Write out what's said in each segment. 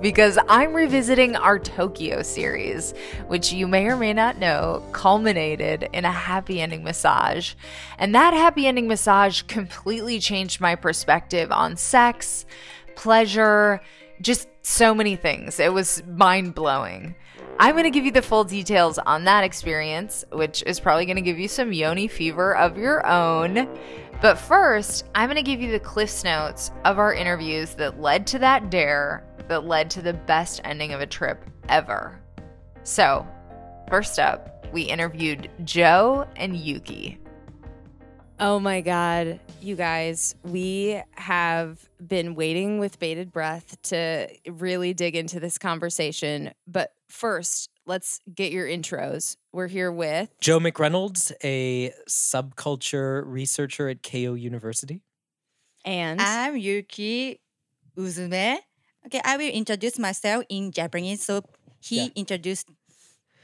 because I'm revisiting our Tokyo series, which you may or may not know culminated in a happy ending massage. And that happy ending massage completely changed my perspective on sex, pleasure, just so many things. It was mind blowing. I'm going to give you the full details on that experience, which is probably going to give you some yoni fever of your own. But first, I'm going to give you the Cliffs Notes of our interviews that led to that dare that led to the best ending of a trip ever. So, first up, we interviewed Joe and Yuki. Oh my God, you guys, we have been waiting with bated breath to really dig into this conversation. But first, let's get your intros. We're here with Joe McReynolds, a subculture researcher at Keio University. and I'm Yuki Uzume. Okay, I will introduce myself in Japanese. So he introduced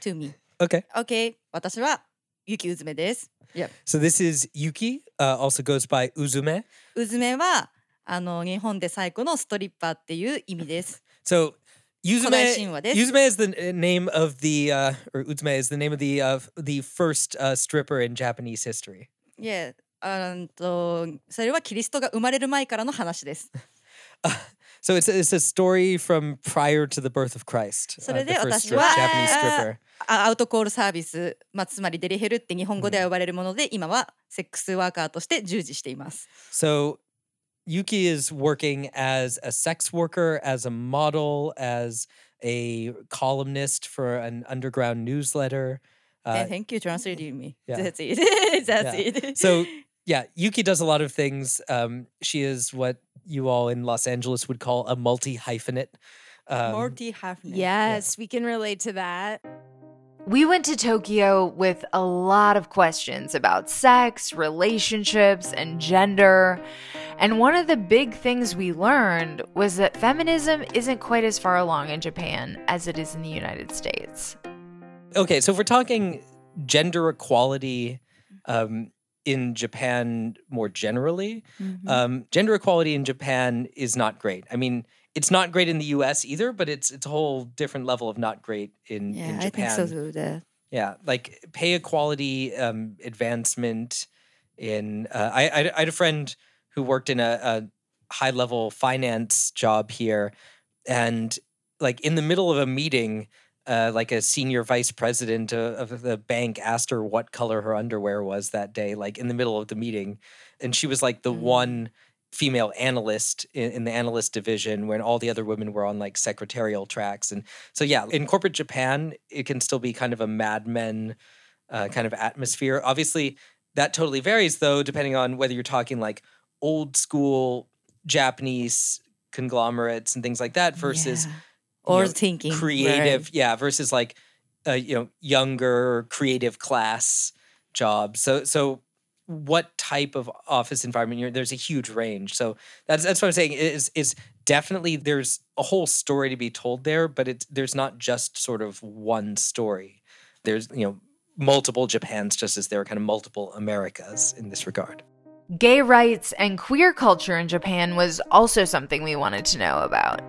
to me. Okay. Okay, 私は Yuki Uzume です。Yep. So this is Yuki, uh, also goes by Uzume. うずめはあの日本で最古のストリッパーっていう意味です。So 古代神 Uzume, 話です。Uzume is the uh, name of the, uh, or Uzume is the name of the uh, the first uh, stripper in Japanese history. いえ、あんとそれはキリストが生まれる前からの話です。So it's it's a story from prior to the birth of Christ. そ uh, れ the で first 私 strip- は Japanese stripper. あアウトコールサービス、まあ、つまりデリヘルって日本語では呼ばれるもので、今はセックスワーカーとして従事しています。 So Yuki is working as a sex worker, as a model, as a columnist for an underground newsletter. Uh, Thank you, translating me. yeah. That's it. That's Yeah. it. so yeah, Yuki does a lot of things. Um, she is what you all in Los Angeles would call a multi hyphenate. Um, Multi hyphenate. yes, we can relate to that. We went to Tokyo with a lot of questions about sex, relationships, and gender. And one of the big things we learned was that feminism isn't quite as far along in Japan as it is in the United States. okay, so if we're talking gender equality um, in Japan more generally, Mhm. um, gender equality in Japan is not great. I mean, it's not great in the U.S. either, but it's it's a whole different level of not great in, yeah, in I think Japan. so too. The, Yeah, like pay equality, um, advancement. In uh, I, I I had a friend who worked in a, a high level finance job here, and like in the middle of a meeting, uh, like a senior vice president of, the bank asked her what color her underwear was that day, like in the middle of the meeting, and she was like the Mm. one female analyst in, in the analyst division when all the other women were on like secretarial tracks and so yeah in corporate japan it can still be kind of a mad men uh, kind of atmosphere obviously that totally varies though depending on whether you're talking like old school japanese conglomerates and things like that versus yeah. You or know, thinking right. creative yeah versus like uh, you know younger creative class jobs so so what type of office environment you're there's a huge range so that's that's what i'm saying is is definitely there's a whole story to be told there but it's there's not just sort of one story there's you know multiple japans just as there are kind of multiple americas in this regard Gay rights and queer culture in Japan was also something we wanted to know about.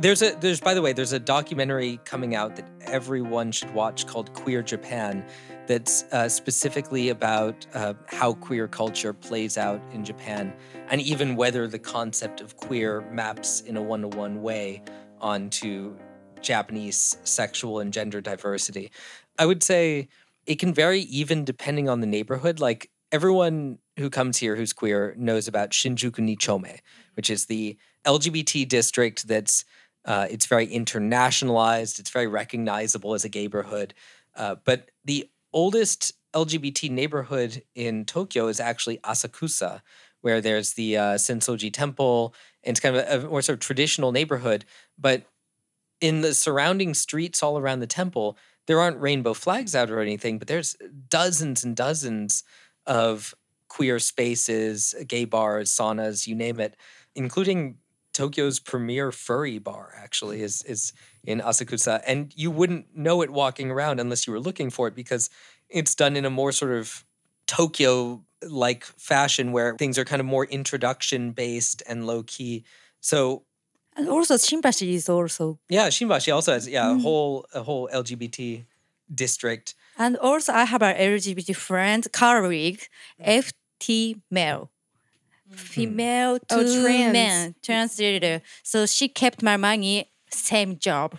There's a there's by the way there's a documentary coming out that everyone should watch called Queer Japan, that's uh, specifically about uh, how queer culture plays out in Japan, and even whether the concept of queer maps in a one-to-one way onto Japanese sexual and gender diversity. I would say it can vary even depending on the neighborhood. Like everyone who comes here who's queer knows about Shinjuku Nichome, which is the LGBT district that's uh, it's very internationalized. It's very recognizable as a gayborhood. Uh, but the oldest LGBT neighborhood in Tokyo is actually Asakusa, where there's the uh, Sensoji Temple. And it's kind of a, a more sort of traditional neighborhood, but in the surrounding streets all around the temple, there aren't rainbow flags out or anything, but there's dozens and dozens of queer spaces, gay bars, saunas, you name it, including Tokyo's premier furry bar actually is is in Asakusa and you wouldn't know it walking around unless you were looking for it because it's done in a more sort of Tokyo like fashion where things are kind of more introduction based and low key. So And also Shimbashi is also. yeah, Shinbashi also has yeah, a Mm. whole a whole LGBT district. And also I have an LGBT friend, colleague, FT male. Female oh, to Oh, trans. man, transgender. So she kept my money, same job.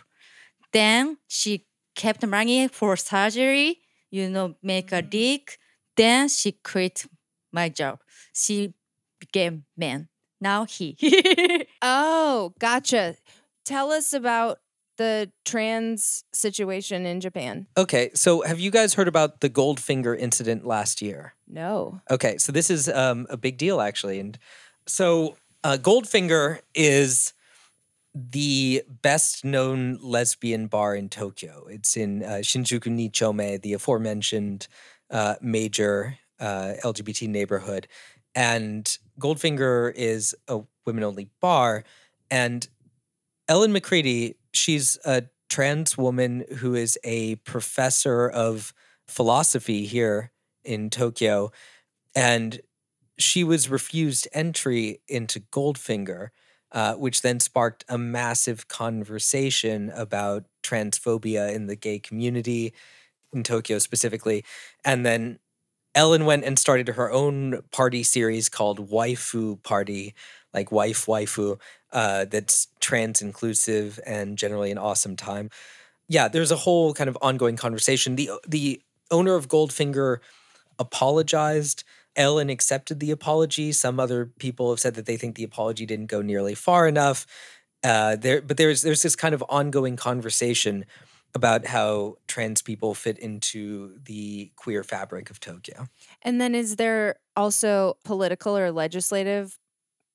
Then she kept money for surgery, you know, make a mm-hmm. dick. Then she quit my job. She became man. Now he. Oh, gotcha. Tell us about the trans situation in Japan. Okay, so have you guys heard about the Goldfinger incident last year? No. Okay, so this is um, a big deal actually, and so uh, Goldfinger is the best known lesbian bar in Tokyo. It's in uh, Shinjuku Nichome, the aforementioned uh, major uh, LGBT neighborhood, and Goldfinger is a women-only bar, and Ellen McCready, she's a trans woman who is a professor of philosophy here in Tokyo, and she was refused entry into Goldfinger, uh, which then sparked a massive conversation about transphobia in the gay community in Tokyo specifically. And then Ellen went and started her own party series called Waifu Party, like wife waifu, uh, that's trans inclusive and generally an awesome time. Yeah, there's a whole kind of ongoing conversation. The the owner of Goldfinger apologized. Ellen accepted the apology. Some other people have said that they think the apology didn't go nearly far enough. Uh, there, but there's there's this kind of ongoing conversation about how trans people fit into the queer fabric of Tokyo. And then is there also political or legislative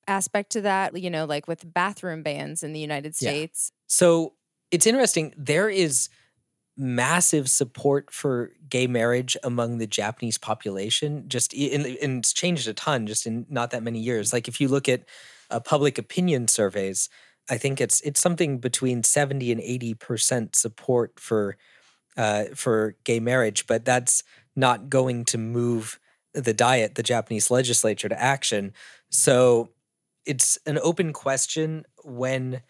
aspect to that, you know, like with bathroom bans in the United Yeah. States? So it's interesting. There is massive support for gay marriage among the Japanese population. Just in, and it's changed a ton just in not that many years. Like if you look at uh, public opinion surveys, I think it's it's something between seventy and eighty percent support for uh, for gay marriage, but that's not going to move the diet, the Japanese legislature, to action. So it's an open question when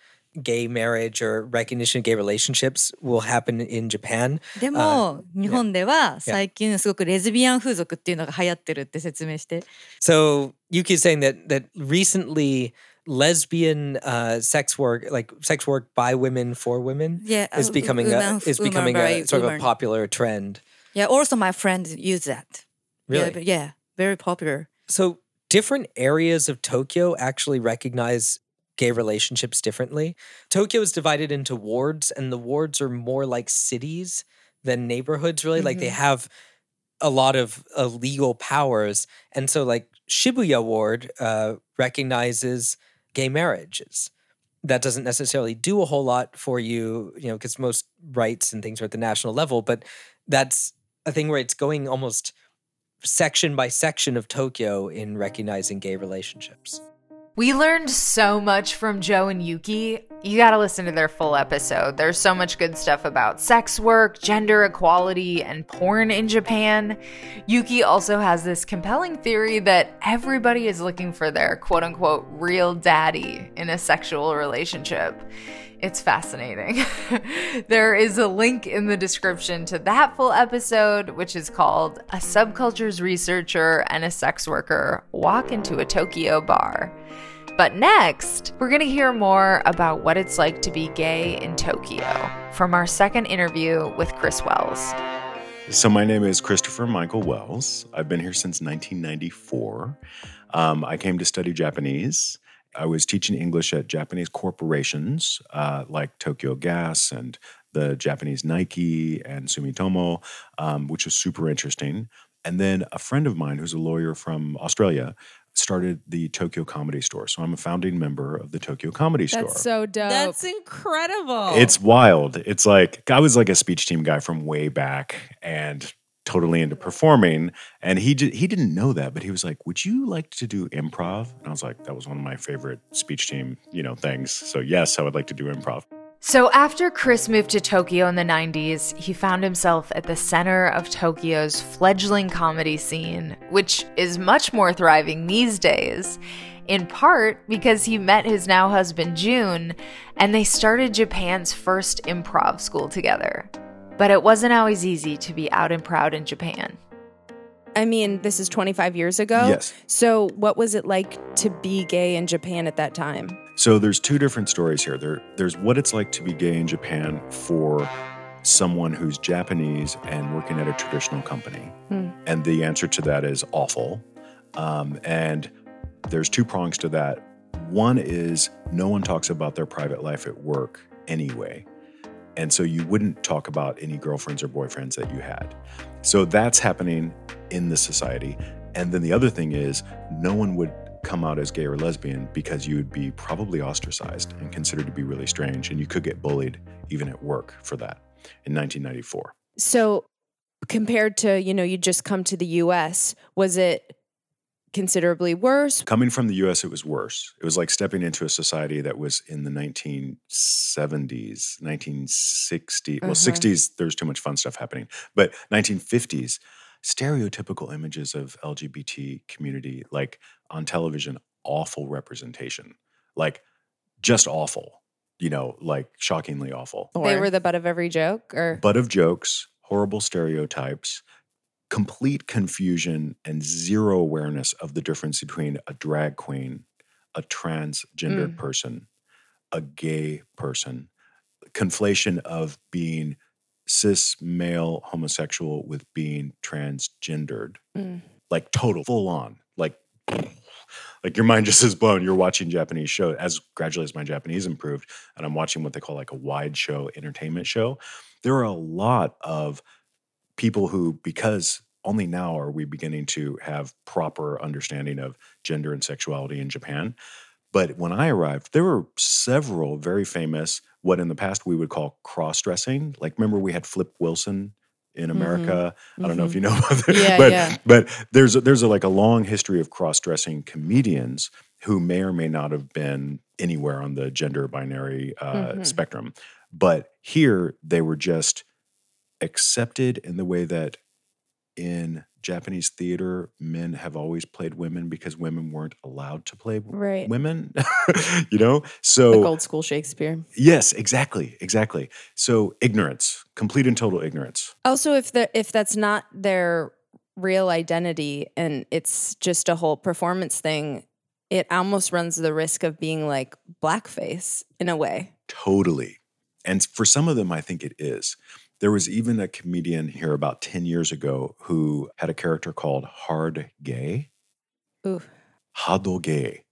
gay marriage or recognition of gay relationships will happen in Japan. でも、日本では最近すごくレズビアン風俗っていうのが流行ってるって説明して。 So Yuki is saying that that recently lesbian uh, sex work, like sex work by women for women, Yeah, is uh, becoming woman a f- is woman becoming by a sort of a woman. popular trend. Yeah, also my friends use that. Really? Yeah, but yeah, very popular. So different areas of Tokyo actually recognize gay relationships differently. Tokyo is divided into wards, and the wards are more like cities than neighborhoods, really. Like they have a lot of uh, legal powers. And so, like, Shibuya Ward uh, recognizes gay marriages. That doesn't necessarily do a whole lot for you, you know, because most rights and things are at the national level, but that's a thing where it's going almost section by section of Tokyo in recognizing gay relationships. We learned so much from Joe and Yuki. You gotta listen to their full episode. There's so much good stuff about sex work, gender equality, and porn in Japan. Yuki also has this compelling theory that everybody is looking for their quote unquote real daddy in a sexual relationship. It's fascinating. there is a link in the description to that full episode, which is called A Subcultures Researcher and a Sex Worker Walk into a Tokyo Bar. But next, we're going to hear more about what it's like to be gay in Tokyo from our second interview with Chris Wells. So, my name is Christopher Michael Wells. I've been here since 1994. Um, I came to study Japanese. I was teaching English at Japanese corporations uh, like Tokyo Gas and the Japanese Nike and Sumitomo, um, which was super interesting. And then a friend of mine who's a lawyer from Australia started the Tokyo Comedy Store. So I'm a founding member of the Tokyo Comedy Store. That's so dope. That's incredible. It's wild. It's like I was like a speech team guy from way back and totally into performing and he did, he didn't know that but he was like would you like to do improv? And I was like that was one of my favorite speech team you know things. So yes I would like to do improv. So, after Chris moved to Tokyo in the 90s, he found himself at the center of Tokyo's fledgling comedy scene, which is much more thriving these days, in part because he met his now husband June and they started Japan's first improv school together. But it wasn't always easy to be out and proud in Japan. I mean, this is 25 years ago. Yes. So, what was it like to be gay in Japan at that time? So there's two different stories here. There, there's what it's like to be gay in Japan for someone who's Japanese and working at a traditional company, Hmm. and the answer to that is awful. Um, and there's two prongs to that. One is no one talks about their private life at work anyway. And so you wouldn't talk about any girlfriends or boyfriends that you had. So that's happening in the society. And then the other thing is no one would come out as gay or lesbian because you would be probably ostracized and considered to be really strange. And you could get bullied even at work for that in 1994. So, compared to, you know, you just come to the US, was it considerably worse? Coming from the US, it was worse. It was like stepping into a society that was in the 1970s, 1960s. Well, Uh-huh. 60s, there's too much fun stuff happening. But 1950s, stereotypical images of LGBT community, like on television, awful representation. Like just awful, you know, like shockingly awful. They were the butt of every joke or butt of jokes, horrible stereotypes, complete confusion, and zero awareness of the difference between a drag queen, a transgendered Mm. person, a gay person, conflation of being cis male homosexual with being transgendered, Mm. like total full on, like. Like your mind just is blown. You're watching Japanese show as gradually as my Japanese improved, and I'm watching what they call like a wide show entertainment show. There are a lot of people who, because only now are we beginning to have proper understanding of gender and sexuality in Japan. But when I arrived, there were several very famous, what in the past we would call cross dressing. Like, remember, we had Flip Wilson in America. I don't know if you know about that. Yeah, but, yeah. but there's a, there's a, like a long history of cross dressing comedians who may or may not have been anywhere on the gender binary uh, Mhm. spectrum. But here they were just accepted in the way that in Japanese theater, men have always played women because women weren't allowed to play right. women. you know? So Like old school Shakespeare. yes, exactly, exactly. So ignorance, complete and total ignorance. Oh, also, if the if that's not their real identity and it's just a whole performance thing, it almost runs the risk of being like blackface in a way. Totally. And for some of them, I think it is. There was even a comedian here about 10 years ago who had a character called Hard Gay. Ooh. Hado Gay.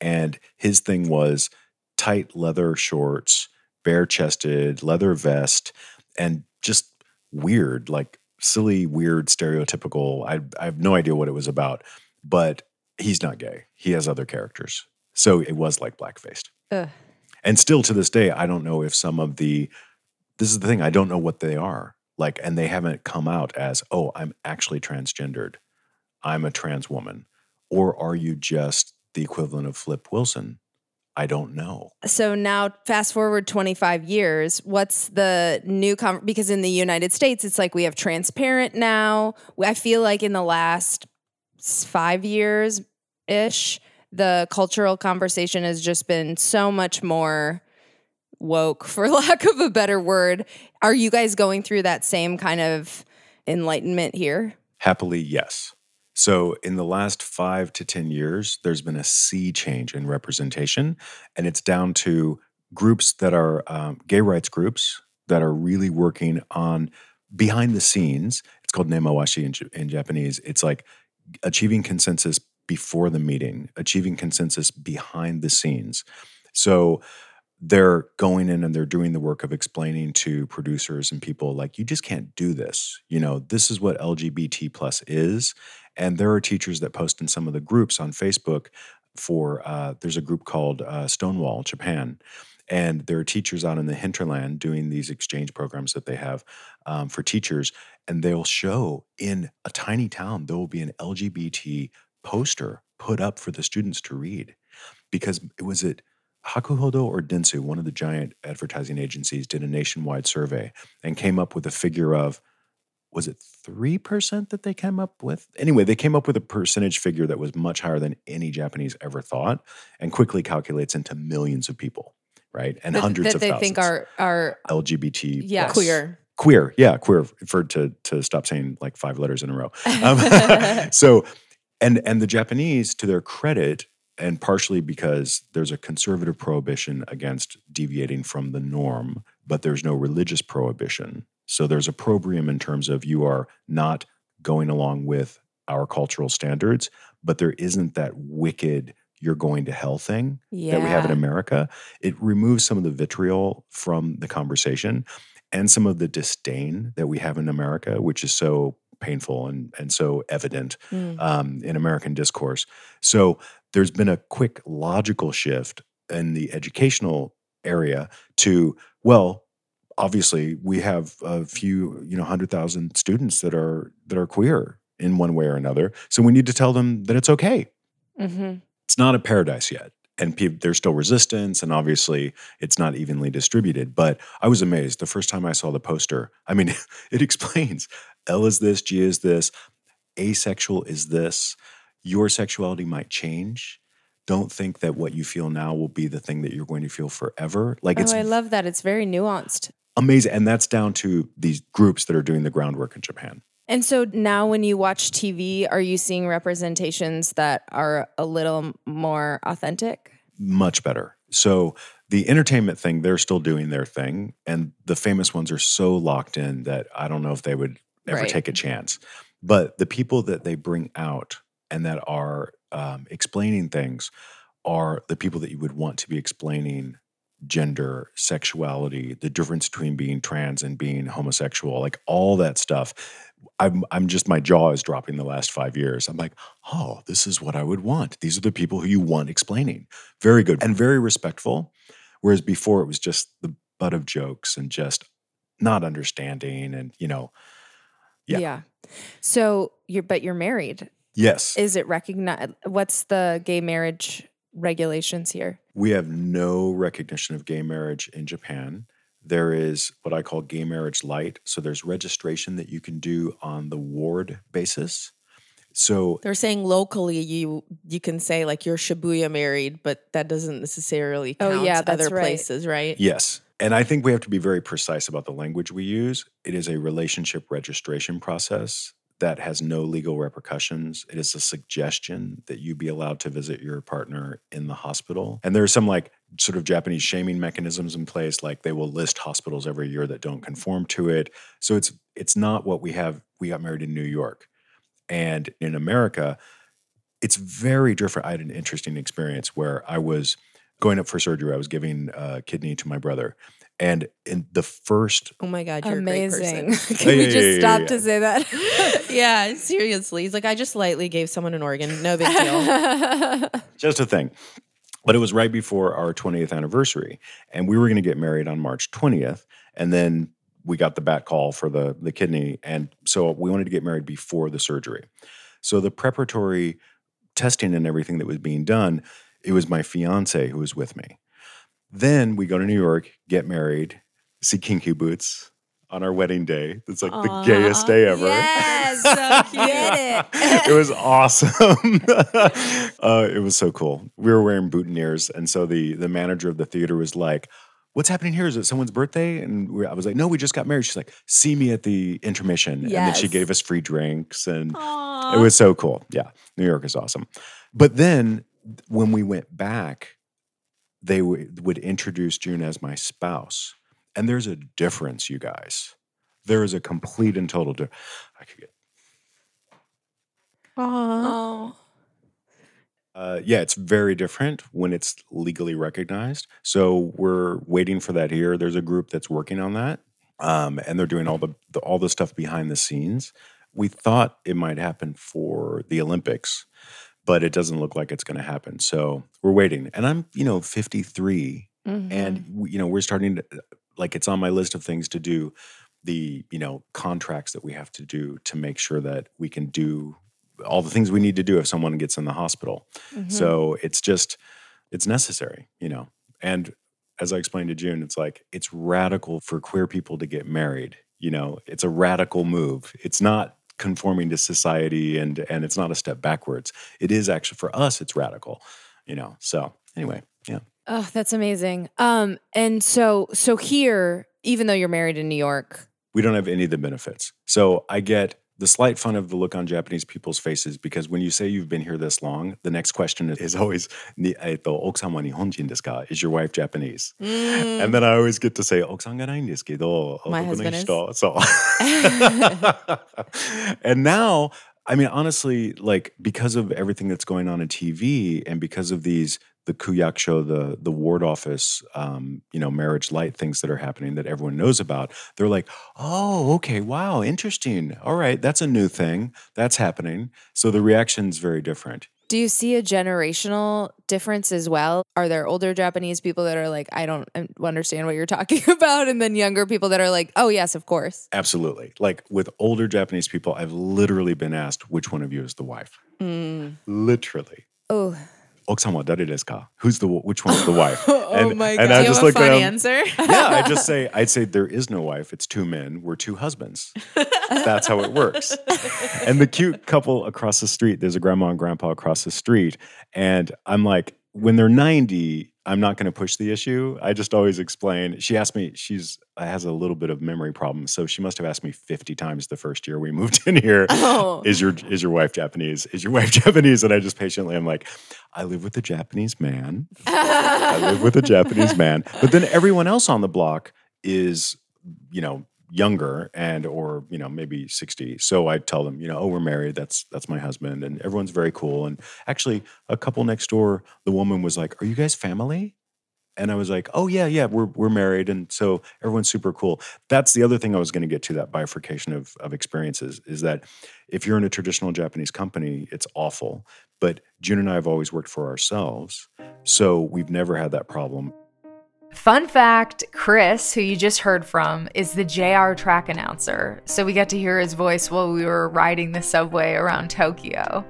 And his thing was tight leather shorts, bare chested, leather vest, and just weird, like silly, weird, stereotypical. I, I have no idea what it was about, but he's not gay. He has other characters. So it was like blackfaced. Ugh. And still to this day, I don't know if some of the, this is the thing, I don't know what they are. Like, and they haven't come out as, oh, I'm actually transgendered. I'm a trans woman. Or are you just the equivalent of Flip Wilson? I don't know. So now, fast forward 25 years, what's the new con- because in the United States, it's like we have transparent now. I feel like in the last five years ish, the cultural conversation has just been so much more woke, for lack of a better word. Are you guys going through that same kind of enlightenment here? Happily, yes. So, in the last five to 10 years, there's been a sea change in representation, and it's down to groups that are um, gay rights groups that are really working on behind the scenes. It's called nemawashi in, in Japanese. It's like achieving consensus before the meeting, achieving consensus behind the scenes. So, they're going in and they're doing the work of explaining to producers and people like you just can't do this. You know this is what lgbt plus is. And there are teachers that post in some of the groups on facebook for uh, there's a group called uh, stonewall japan and there are teachers out in the hinterland doing these exchange programs that they have um, for teachers and they'll show in a tiny town there will be an lgbt poster put up for the students to read. Because it was it Hakuhodo or Dentsu, one of the giant advertising agencies, did a nationwide survey and came up with a figure of was it 3% that they came up with? Anyway, they came up with a percentage figure that was much higher than any Japanese ever thought and quickly calculates into millions of people, right? And that, hundreds that of they thousands. think are are LGBT Yeah. plus. Queer. Queer, yeah, queer for to to stop saying like five letters in a row. Um, so, and and the Japanese, to their credit, and partially because there's a conservative prohibition against deviating from the norm, but there's no religious prohibition. So there's a probrium in terms of you are not going along with our cultural standards, but there isn't that wicked you're going to hell thing yeah. that we have in America. It removes some of the vitriol from the conversation and some of the disdain that we have in America, which is so painful and, and so evident Mm. um, in American discourse. So there's been a quick logical shift in the educational area to, well, obviously we have a few, you know, hundred thousand students that are that are queer in one way or another. So we need to tell them that it's okay. Hmm it's not a paradise yet and there's still resistance and obviously it's not evenly distributed. But i was amazed the first time i saw the poster. I mean it explains l is this g is this asexual is this your sexuality might change don't think that what you feel now will be the thing that you're going to feel forever like Oh, it's I love that. It's very nuanced. amazing and that's down to these groups that are doing the groundwork in japan And so now, when you watch TV, are you seeing representations that are a little more authentic? much better. So the entertainment thing, they're still doing their thing, and the famous ones are so locked in that I don't know if they would ever Right. take a chance. But the people that they bring out and that are um, explaining things are the people that you would want to be explaining gender, sexuality, the difference between being trans and being homosexual, like all that stuff. I'm I'm just my jaw is dropping the last five years. I'm like, oh, this is what I would want. These are the people who you want explaining. Very good and very respectful. Whereas before it was just the butt of jokes and just not understanding and you know, Yeah. So you're, but you're married. Yes, Is it recognized? What's the gay marriage regulations here? we have no recognition of gay marriage in Japan. There is what I call gay marriage light. So there's registration that you can do on the ward basis. So They're saying locally you you can say like you're Shibuya married, but that doesn't necessarily Oh, count yeah, other right. places, right? Yes. And I think we have to be very precise about the language we use. It is a relationship registration process that has no legal repercussions. It is a suggestion that you be allowed to visit your partner in the hospital. And there are some like sort of Japanese shaming mechanisms in place like they will list hospitals every year that don't conform to it. So it's it's not what we have we got married in New York. And in America, it's very different. I had an interesting experience where I was going up for surgery. I was giving a kidney to my brother. And in the first, Oh my god, you're Amazing. a great. Can Yeah, we yeah, just yeah, stop yeah. to say that? yeah, seriously. He's like, I just lightly gave someone an organ. No big deal. just a thing. But it was right before our 20th anniversary. And we were going to get married on March 20th. And then we got the bat call for the, the kidney. And so we wanted to get married before the surgery. So the preparatory testing and everything that was being done, it was my fiance who was with me. Then we go to New York, get married, see Kinky Boots on our wedding day. It's like the gayest day ever. Yes, so cute. It. was awesome. uh, it was so cool. We were wearing boutonnieres, and so the the manager of the theater was like, "What's happening here? Is it someone's birthday?" And we, I was like, "No, we just got married." She's like, "See me at the intermission," and then she gave us free drinks, and it was so cool. Yeah, New York is awesome. But then when we went back, they w- would introduce June as my spouse, and there's a difference, you guys. There is a complete and total difference. I could get Oh. Uh, yeah, it's very different when it's legally recognized. So we're waiting for that here. There's a group that's working on that, um, and they're doing all the, the all the stuff behind the scenes. We thought it might happen for the Olympics, but it doesn't look like it's going to happen. So we're waiting. And I'm, you know, 53, and mm-hmm. you know, we're starting to like it's on my list of things to do. The you know contracts that we have to do to make sure that we can do all the things we need to do if someone gets in the hospital. So mm-hmm. it's just it's necessary, you know. And as I explained to June, it's like it's radical for queer people to get married. You know, it's a radical move. It's not conforming to society and and it's not a step backwards. It is actually for us it's radical, you know. So, anyway, yeah. Oh, that's amazing. Um, and so so here, even though you're married in New York, we don't have any of the benefits. So I get the slight fun of the look on Japanese people's faces because when you say you've been here this long, the next question is always eh, Is your wife Japanese? Mm. And then I always get to say My husband is. So. and now I mean, honestly, like because of everything that's going on in TV and because of these the kuyakusho, the the ward office, um, you know, marriage light things that are happening that everyone knows about, they're like, oh, okay, wow, interesting. All right, that's a new thing that's happening. So the reaction's very different. do you see a generational difference as well? Are there older Japanese people that are like, I don't um, understand what you're talking about, and then younger people that are like, oh yes, of course. Absolutely. Like with older Japanese people, I've literally been asked which one of you is the wife. Literally. Oh, Okusama? Who's the which one's the wife? Oh and, oh my god! And I just look fun around, answer? yeah, I just say I'd say there is no wife. It's two men. We're two husbands. That's how it works. and the cute couple across the street. There's a grandma and grandpa across the street, and I'm like, when they're 90, I'm not going to push the issue. I just always explain. She asked me. She's uh, has a little bit of memory problems, so she must have asked me 50 times the first year we moved in here. Oh. Is your is your wife Japanese? Is your wife Japanese? And I just patiently, I'm like, I live with a Japanese man. I live with a Japanese man. But then everyone else on the block is, you know, younger and or, you know, maybe 60. So I tell them, you know, oh, we're married. That's that's my husband. And everyone's very cool. And actually a couple next door, the woman was like, Are you guys family? And I was like, oh yeah, yeah, we're we're married, and so everyone's super cool. That's the other thing I was going to get to that bifurcation of of experiences is that if you're in a traditional Japanese company, it's awful. But June and I have always worked for ourselves, so we've never had that problem. Fun fact Chris, who you just heard from, is the JR track announcer. So we got to hear his voice while we were riding the subway around Tokyo.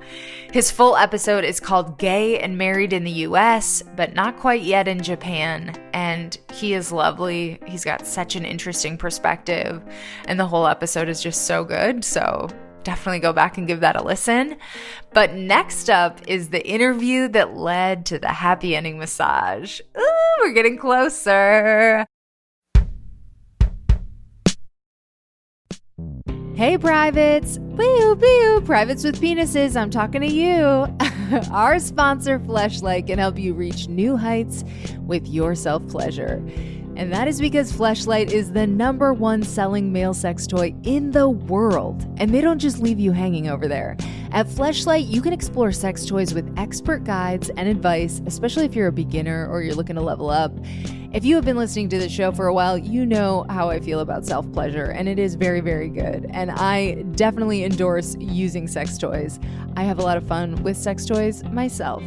His full episode is called Gay and Married in the US, but not quite yet in Japan. And he is lovely. He's got such an interesting perspective. And the whole episode is just so good. So definitely go back and give that a listen. But next up is the interview that led to the happy ending massage. Ooh, we're getting closer. Hey, privates. Boo, boo. Privates with penises. I'm talking to you. Our sponsor, Fleshlight, can help you reach new heights with your self pleasure. And that is because Fleshlight is the number one selling male sex toy in the world. And they don't just leave you hanging over there. At Fleshlight, you can explore sex toys with expert guides and advice, especially if you're a beginner or you're looking to level up. If you have been listening to this show for a while, you know how I feel about self pleasure, and it is very, very good. And I definitely endorse using sex toys. I have a lot of fun with sex toys myself.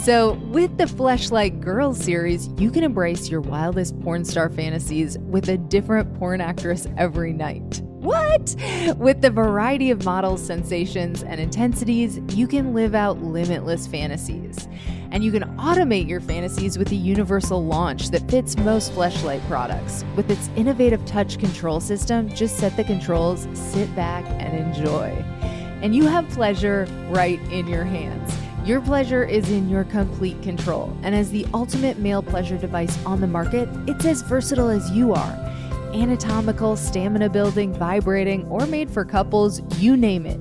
So, with the Fleshlight Girls series, you can embrace your wildest porn star fantasies with a different porn actress every night. What? With the variety of models, sensations, and intensities, you can live out limitless fantasies. And you can automate your fantasies with the universal launch that fits most Fleshlight products. With its innovative touch control system, just set the controls, sit back, and enjoy. And you have pleasure right in your hands. Your pleasure is in your complete control. And as the ultimate male pleasure device on the market, it's as versatile as you are anatomical, stamina building, vibrating, or made for couples, you name it.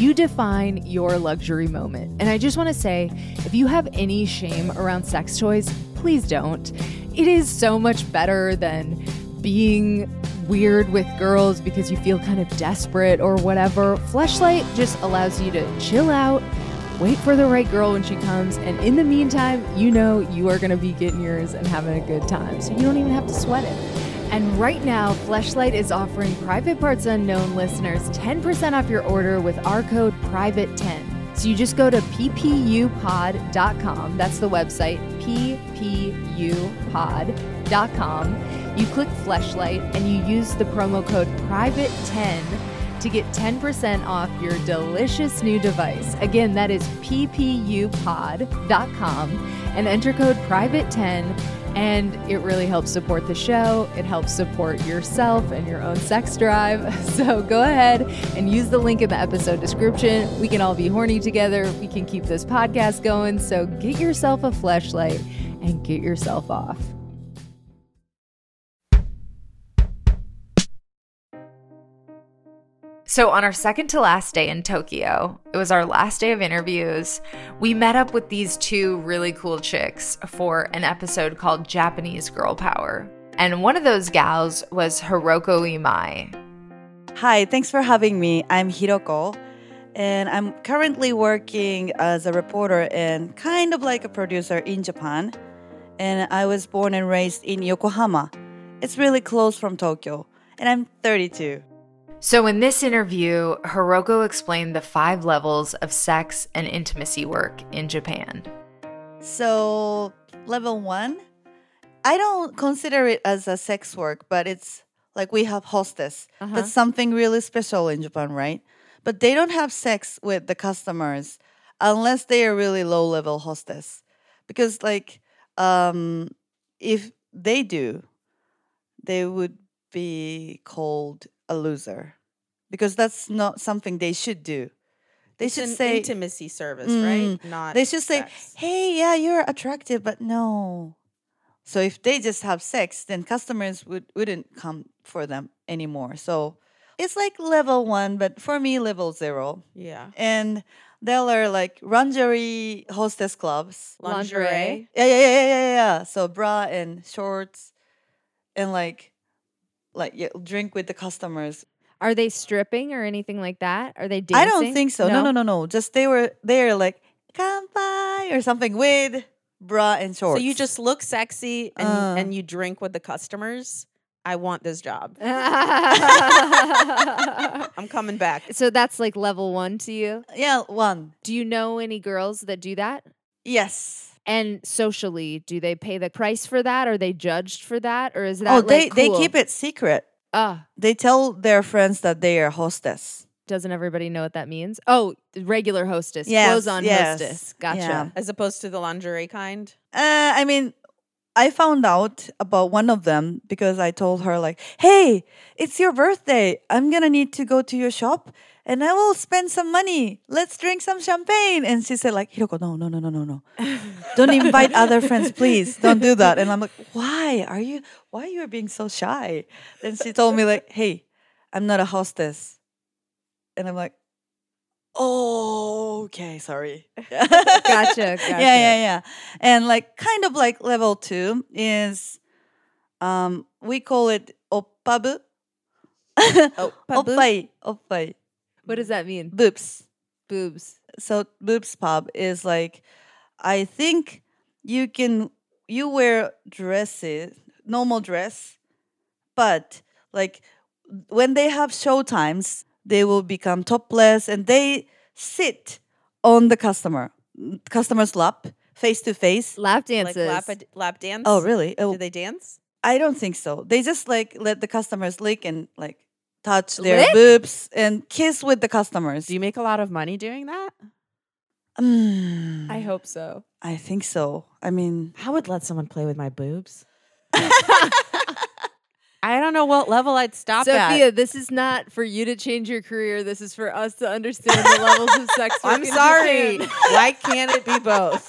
You define your luxury moment. And I just want to say if you have any shame around sex toys, please don't. It is so much better than being weird with girls because you feel kind of desperate or whatever. Fleshlight just allows you to chill out, Wait for the right girl when she comes, and in the meantime, you know you are going to be getting yours and having a good time. So you don't even have to sweat it. And right now, Fleshlight is offering Private Parts Unknown listeners 10% off your order with our code PRIVATE10. So you just go to ppupod.com. That's the website, ppupod.com. You click Fleshlight and you use the promo code PRIVATE10 to get 10% off your delicious new device. Again, that is ppupod.com and enter code PRIVATE10 and it really helps support the show. It helps support yourself and your own sex drive. So go ahead and use the link in the episode description. We can all be horny together. We can keep this podcast going. So get yourself a fleshlight and get yourself off. So, on our second to last day in Tokyo, it was our last day of interviews. We met up with these two really cool chicks for an episode called Japanese Girl Power. And one of those gals was Hiroko Imai. Hi, thanks for having me. I'm Hiroko, and I'm currently working as a reporter and kind of like a producer in Japan. And I was born and raised in Yokohama. It's really close from Tokyo, and I'm 32. So, in this interview, Hiroko explained the five levels of sex and intimacy work in Japan. So, level one, I don't consider it as a sex work, but it's like we have hostess. Uh-huh. That's something really special in Japan, right? But they don't have sex with the customers unless they are really low level hostess. Because, like, um, if they do, they would be called a loser because that's not something they should do. They It's should say intimacy service, Mm, right? Not they should say, "Hey, yeah, you're attractive, but no." So if they just have sex, then customers would wouldn't come for them anymore. So it's like level one, but for me, level zero. yeah. And there are like lingerie hostess clubs. Lingerie. Yeah, yeah, yeah, yeah, yeah. So bra and shorts, and like, like yeah, drink with the customers. Are they stripping or anything like that? Are they dancing? I don't think so. No, no, no, no. Just they were they are like kanpai or something with bra and shorts. So you just look sexy and Uh. and you drink with the customers. I want this job. I'm coming back. so that's like level one to you. yeah one Do you know any girls that do that? yes. And socially, do they pay the price for that? Are they judged for that? Or is that oh, like, they they keep it secret. Ah, They tell their friends that they are hostess. doesn't everybody know what that means? Oh, regular hostess, Yes, clothes on yes, hostess. Gotcha. yeah. As opposed to the lingerie kind. Uh, I mean, I found out about one of them because I told her like, "Hey, it's your birthday. I'm gonna need to go to your shop, and I will spend some money. Let's drink some champagne." And she said like, "Hiroko, no, no, no, no, no, no. Don't invite other friends, please. Don't do that." And I'm like, "Why are you? Why are you being so shy?" Then she told me like, "Hey, I'm not a hostess," and I'm like. Oh, okay, sorry. Gotcha, Yeah, yeah, yeah. And like kind of like level two is um we call it oppabu. Oh, Oppai. Oppai. What does that mean? Boobs. Boobs. So boobs pub is like I think you can you wear dresses, normal dress, but like when they have show times, they will become topless and they sit on the customer, customer's lap, face to face. Lap Like dances. lap, lap dance. Oh, really? Oh, Do they dance? I don't think so. They just like let the customers lick and like touch their Lick? boobs and kiss with the customers. Do you make a lot of money doing that? Mm, I hope so. I think so. I mean, I would let someone play with my boobs. I don't know what level I'd stop Sophia, at. this is not for you to change your career. This is for us to understand the levels of sex. I'm sorry. Why can't it be both?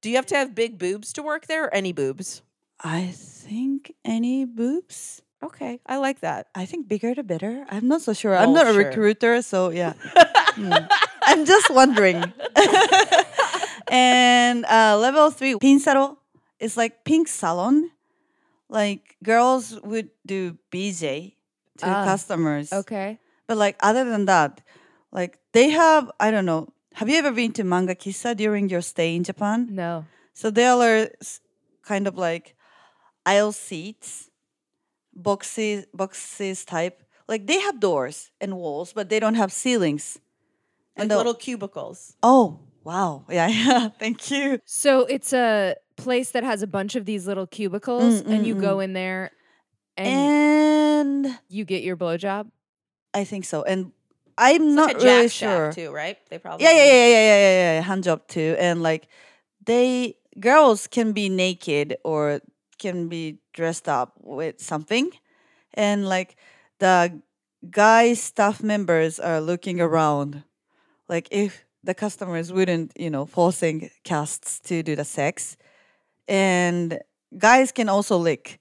Do you have to have big boobs to work there or any boobs? I think any boobs. Okay, I like that. I think bigger the better. I'm not so sure. I'm Well, not a recruiter, so yeah. Hmm. I'm just wondering. and uh, level three, pinsaro is like pink salon. Like girls would do BJ to Ah, customers. Okay. But like other than that, like they have I don't know have you ever been to manga kissa during your stay in Japan? No. So there are kind of like aisle seats, boxes, boxes type. Like they have doors and walls, but they don't have ceilings. Like the- little cubicles. oh wow, yeah, yeah. Thank you. So it's a place that has a bunch of these little cubicles, Mm, and mm, you mm. go in there, and, And you get your blowjob. I think so. And I'm It's not like a really jack shack sure. too, right? They probably Yeah, yeah, yeah, yeah, yeah, yeah, yeah. Hand job too. And like they girls can be naked or can be dressed up with something. And like the guy staff members are looking around. Like if the customers wouldn't, you know, forcing casts to do the sex. And guys can also lick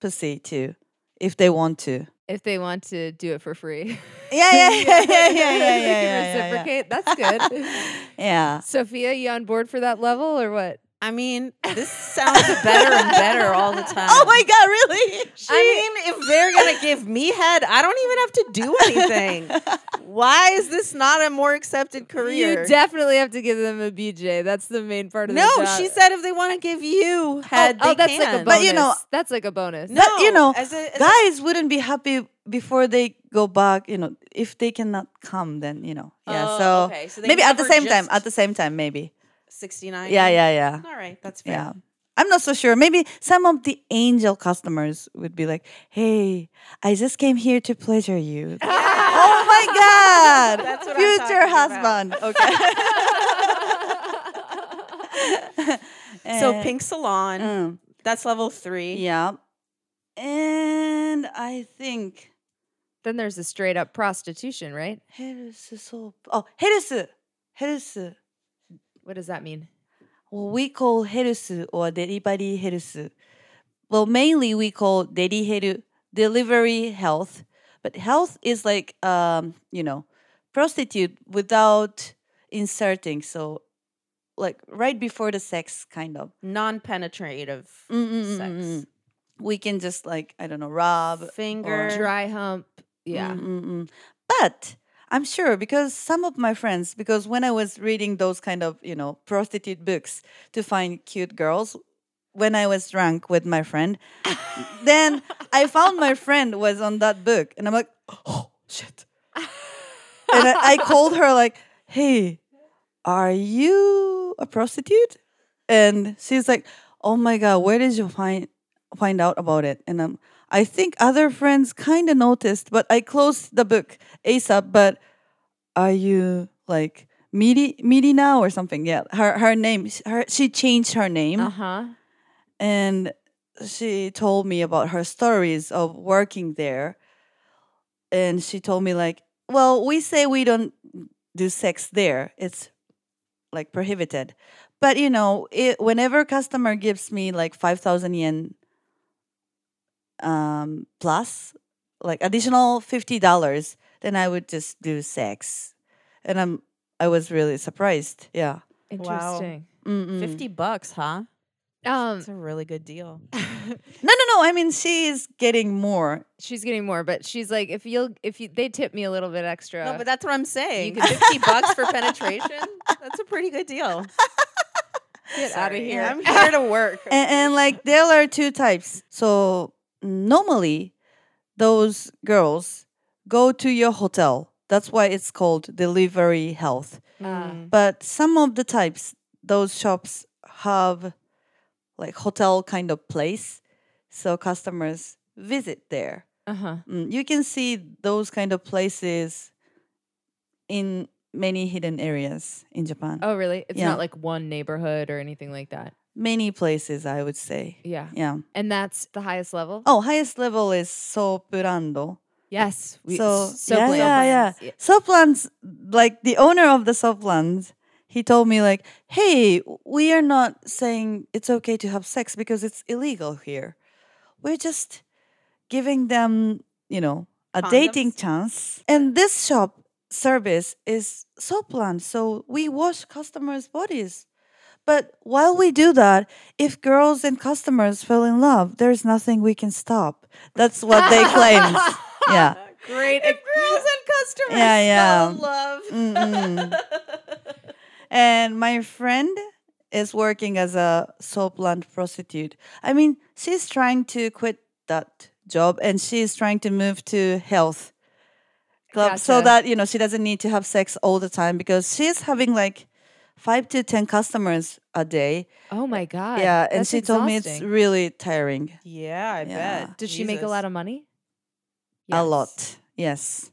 pussy too if they want to. If they want to do it for free, Yeah, yeah, yeah, yeah, yeah, yeah, They yeah, yeah, yeah, yeah. reciprocate. That's good. Yeah. Sophia, you on board for that level or what? I mean, this sounds better and better all the time. Oh my god, really? I mean, if they're gonna give me head, I don't even have to do anything. Why is this not a more accepted career? You definitely have to give them a BJ. That's the main part of no, the job. she said if they want to give you oh, head, oh, they that's can. like a bonus. But, you know- that's like a bonus. no, But, you know, as a, as a- guys wouldn't be happy before they go back you know if they cannot come then you know yeah Oh, so, okay. So maybe at the never same time at the same time maybe 69. yeah yeah yeah All right, that's fair. yeah i'm not so sure maybe some of the angel customers would be like hey i just came here to pleasure you oh my god That's what I'm future talking about. husband okay So And- pink salon, Mm. that's level three. yeah and i think Then there's a straight up prostitution, right? ヘルスソープ。Oh, ヘルス。ヘルス。 what does that mean? Well, we call herusu or delivery herusu. Well, mainly we call delivery delivery health, but health is like um, you know prostitute without inserting. So like right before the sex, kind of non-penetrative Mm-mm-mm-mm. sex. Mm, mm. We can just like I don't know, rob, finger, dry hump. Yeah. Mm-mm-mm. But I'm sure because some of my friends, because when I was reading those kind of, you know, prostitute books to find cute girls, when I was drunk with my friend, then I found my friend was on that book. And I'm like, oh, shit. and I, I called her, like, hey, are you a prostitute? And she's like, oh my God, where did you find find out about it? And I'm, I think other friends kind of noticed, but I closed the book ASAP. But are you like Miri Miri now or something? Yeah, her her name. Her she changed her name, Uh huh. and she told me about her stories of working there. And she told me like, well, we say we don't do sex there. It's like prohibited. But you know, it, whenever customer gives me like five thousand yen um, plus, like additional fifty dollars, then I would just do sex, and I'm I was really surprised. Yeah, Interesting. Mm-mm. 50 bucks, huh? Um, That's a really good deal. No, no, no. I mean, she's getting more. she's getting more, but she's like, if you'll, if you, they tip me a little bit extra. No, but that's what I'm saying. could- 50 bucks for penetration? That's a pretty good deal. get out of Sorry, here. I'm here to work. and, and like there are two types. So normally, those girls go to your hotel. That's why it's called delivery health. Mm. But some of the types, those shops have like hotel kind of place, so customers visit there. Uh huh. Mm, you can see those kind of places in many hidden areas in Japan. Oh, really? It's Yeah. not like one neighborhood or anything like that. Many places, I would say. Yeah. Yeah. And that's the highest level. Oh, highest level is Soprando. yes. We, so so yeah, yeah, yeah. Soaplands, like the owner of the Soaplands, he told me like, "Hey, we are not saying it's okay to have sex because it's illegal here. We're just giving them, you know, a dating chance. And this shop service is Soapland, so we wash customers' bodies." But while we do that, if girls and customers fell in love, there's nothing we can stop. That's what they claim. yeah. Great. If girls and customers Yeah, yeah. fell in love. Mm-mm. and my friend is working as a soapland prostitute. I mean, she's trying to quit that job and she's trying to move to health club so that you know she doesn't need to have sex all the time because she's having like five to ten customers a day. Oh my god. yeah, and that's she told me it's really tiring. Yeah, I Yeah. bet. Did she make a lot of money? A lot, yes.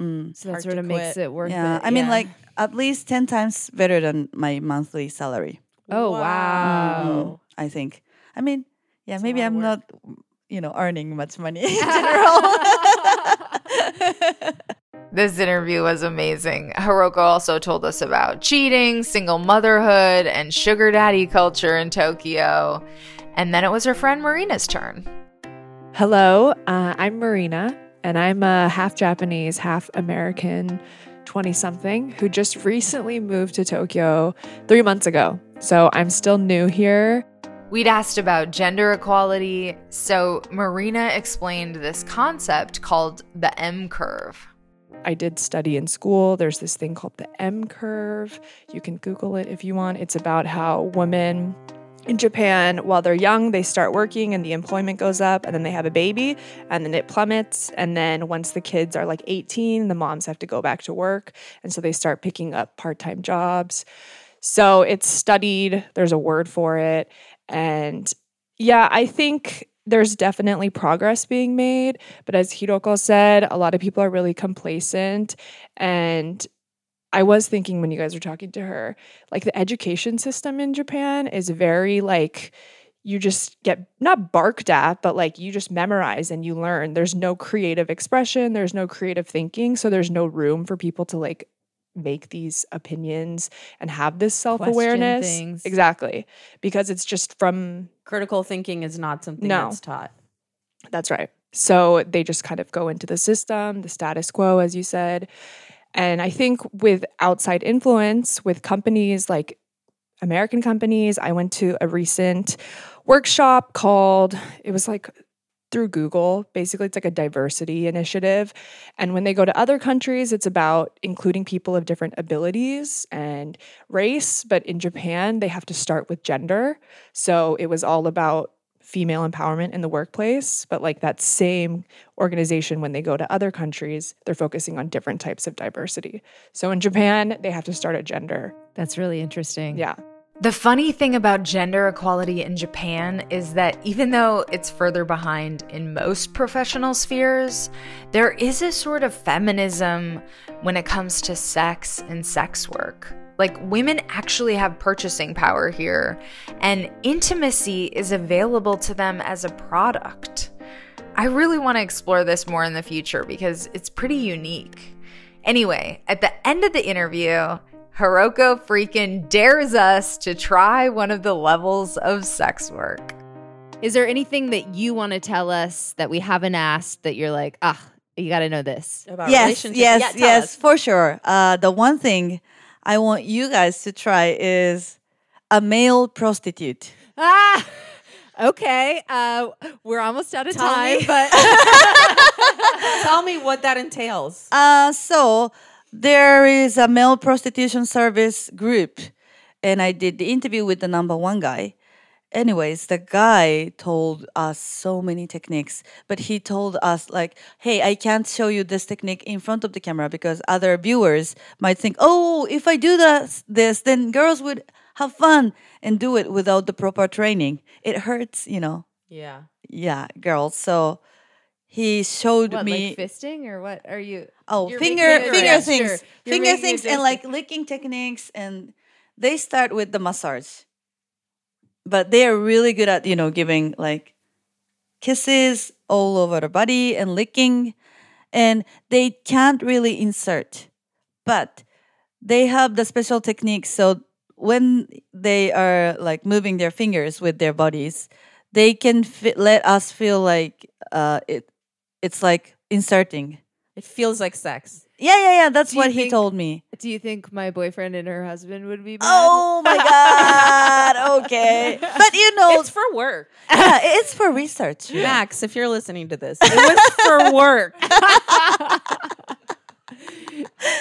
Mm. So that sort of makes it worth Yeah, it. I mean, like at least ten times better than my monthly salary. Oh wow. I think. I mean, yeah, That's maybe I'm work. not, you know, earning much money in general. This interview was amazing. Hiroko also told us about cheating, single motherhood, and sugar daddy culture in Tokyo. And then it was her friend Marina's turn. Hello, uh, I'm Marina, and I'm a half Japanese, half American 20 something who just recently moved to Tokyo three months ago. So I'm still new here. We'd asked about gender equality, so Marina explained this concept called the M curve. I did study in school. There's this thing called the M curve. You can Google it if you want. It's about how women in Japan, while they're young, they start working and the employment goes up, and then they have a baby, and then it plummets. And then once the kids are like 18, the moms have to go back to work. And so they start picking up part time jobs. So it's studied, there's a word for it. And yeah, I think there's definitely progress being made. But as Hiroko said, a lot of people are really complacent. And I was thinking when you guys were talking to her, like the education system in Japan is very like, you just get not barked at, but like you just memorize and you learn. There's no creative expression, there's no creative thinking. So there's no room for people to like make these opinions and have this self awareness. things. Exactly. Because it's just from Critical thinking is not something No. that's taught. that's right. So they just kind of go into the system, the status quo, as you said. And I think with outside influence, with companies like American companies, I went to a recent workshop called, it was like through Google. Basically, it's like a diversity initiative. And when they go to other countries, it's about including people of different abilities and race. But in Japan, they have to start with gender. So it was all about female empowerment in the workplace. But like that same organization, when they go to other countries, they're focusing on different types of diversity. So in Japan, they have to start at gender. That's really interesting. Yeah. The funny thing about gender equality in Japan is that even though it's further behind in most professional spheres, there is a sort of feminism when it comes to sex and sex work. Like, women actually have purchasing power here, and intimacy is available to them as a product. I really want to explore this more in the future because it's pretty unique. Anyway, at the end of the interview, Hiroko freaking dares us to try one of the levels of sex work. Is there anything that you want to tell us that we haven't asked that you're like, ah, you got to know this? About yes, relationships. yes, Yeah, yes, us. for sure. Uh, the one thing I want you guys to try is a male prostitute. Ah, okay. Uh, we're almost out of Tell time, me. but Tell me what that entails. Uh, so there is a male prostitution service group, and I did the interview with the number one guy. Anyways, the guy told us so many techniques, but he told us like, "Hey, I can't show you this technique in front of the camera because other viewers might think, oh, if I do that, this, then girls would have fun and do it without the proper training. It hurts, you know. Yeah. Yeah, girls. So he showed what, me like fisting or what are you? Oh, finger finger gesture. things, You're finger things, and like licking techniques, and they start with the massage, but they are really good at you know giving like kisses all over the body and licking, and they can't really insert, but they have the special techniques. So when they are like moving their fingers with their bodies, they can let us feel like uh, it. It's like inserting. It feels like sex. Yeah, yeah, yeah. That's Do you what he think- told me. Do you think my boyfriend and her husband would be mad? Oh my god. Okay, but you know, It's for work. yeah, it's for research. Max, if you're listening to this, it was for work.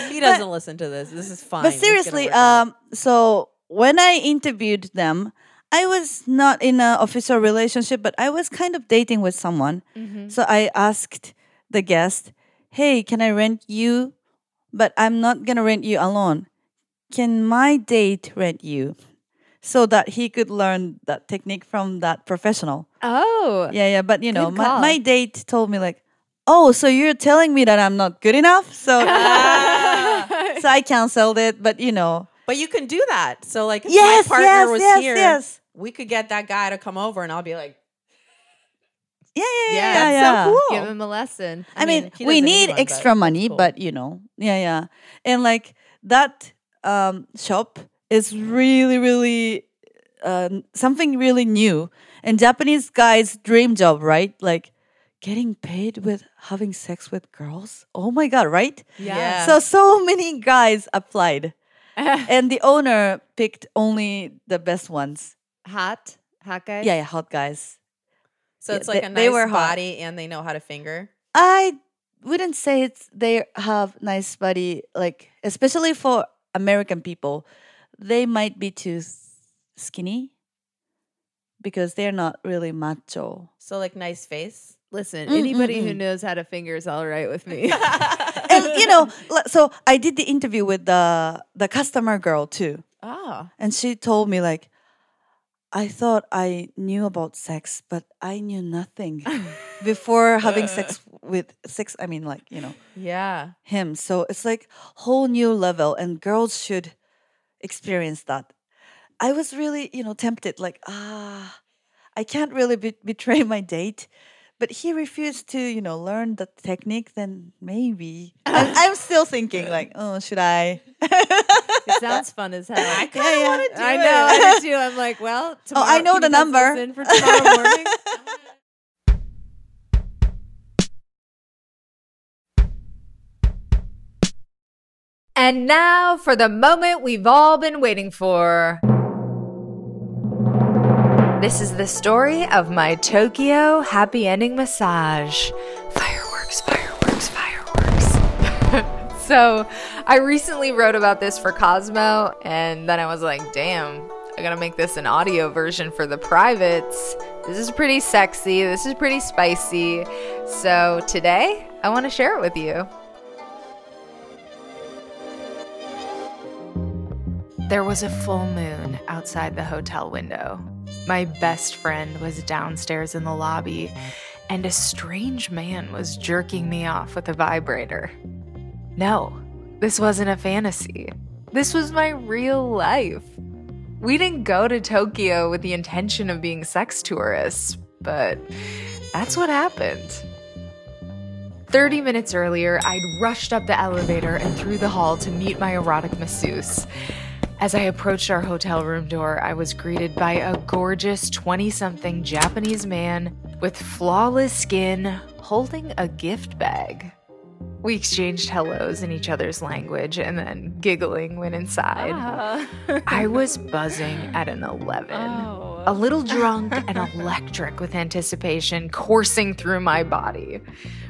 he doesn't listen to this. This is fine. But It's gonna seriously, work out. um, so when I interviewed them, I was not in an official relationship, but I was kind of dating with someone. Mm-hmm. So I asked the guest, "Hey, can I rent you? But I'm not gonna rent you alone. Can my date rent you?" So that he could learn that technique from that professional. Oh. Yeah, yeah. But you know, my, my date told me like, "Oh, so you're telling me that I'm not good enough?" So, so I canceled it. But you know, but you can do that. So like, if Yes, my partner yes, was yes, here, yes. we could get that guy to come over, and I'll be like, yeah, yeah, yeah, Yeah, yeah. that's so cool. Give him a lesson. I, mean, he we need need one, extra that's money, cool. but you know, yeah, yeah. And like that um, shop is really, really uh, something really new. And Japanese guys' dream job, right? Like getting paid with having sex with girls. Oh my god, right? Yeah. So so many guys applied, and the owner picked only the best ones. hot, hot guys. Yeah, yeah, hot guys. so Yeah, it's like they- a they nice were hot. body, and they know how to finger. I wouldn't say it's they have nice body, like especially for American people, they might be too skinny because they're not really macho. So like nice face. Listen, Mm, anybody mm, who mm. knows how to finger is all right with me. And you know, so I did the interview with the the customer girl too, Oh, and she told me like, I thought I knew about sex, but I knew nothing before having sex with sex. I mean, like you know. yeah. him. So it's like whole new level and girls should experience that. I was really, you know, tempted like ah I can't really be- betray my date. But he refused to, you know, learn the technique. Then maybe I'm, I'm still thinking, like, oh, should I? it sounds fun as hell. I yeah, yeah. I know, I do too. I'm like, well, tomorrow, Oh, I know the number. In for tomorrow morning. And now for the moment we've all been waiting for. This is the story of my Tokyo happy ending massage. Fireworks, fireworks, fireworks. so, I recently wrote about this for Cosmo, and then I was like, damn, I gotta make this an audio version for the privates. This is pretty sexy, this is pretty spicy. So, today, I wanna share it with you. There was a full moon outside the hotel window. My best friend was downstairs in the lobby, and a strange man was jerking me off with a vibrator. No, this wasn't a fantasy. This was my real life. We didn't go to Tokyo with the intention of being sex tourists, but that's what happened. 30 minutes earlier, I'd rushed up the elevator and through the hall to meet my erotic masseuse. As I approached our hotel room door, I was greeted by a gorgeous 20 something Japanese man with flawless skin holding a gift bag. We exchanged hellos in each other's language and then giggling went inside. Ah. I was buzzing at an 11. A little drunk and electric with anticipation coursing through my body.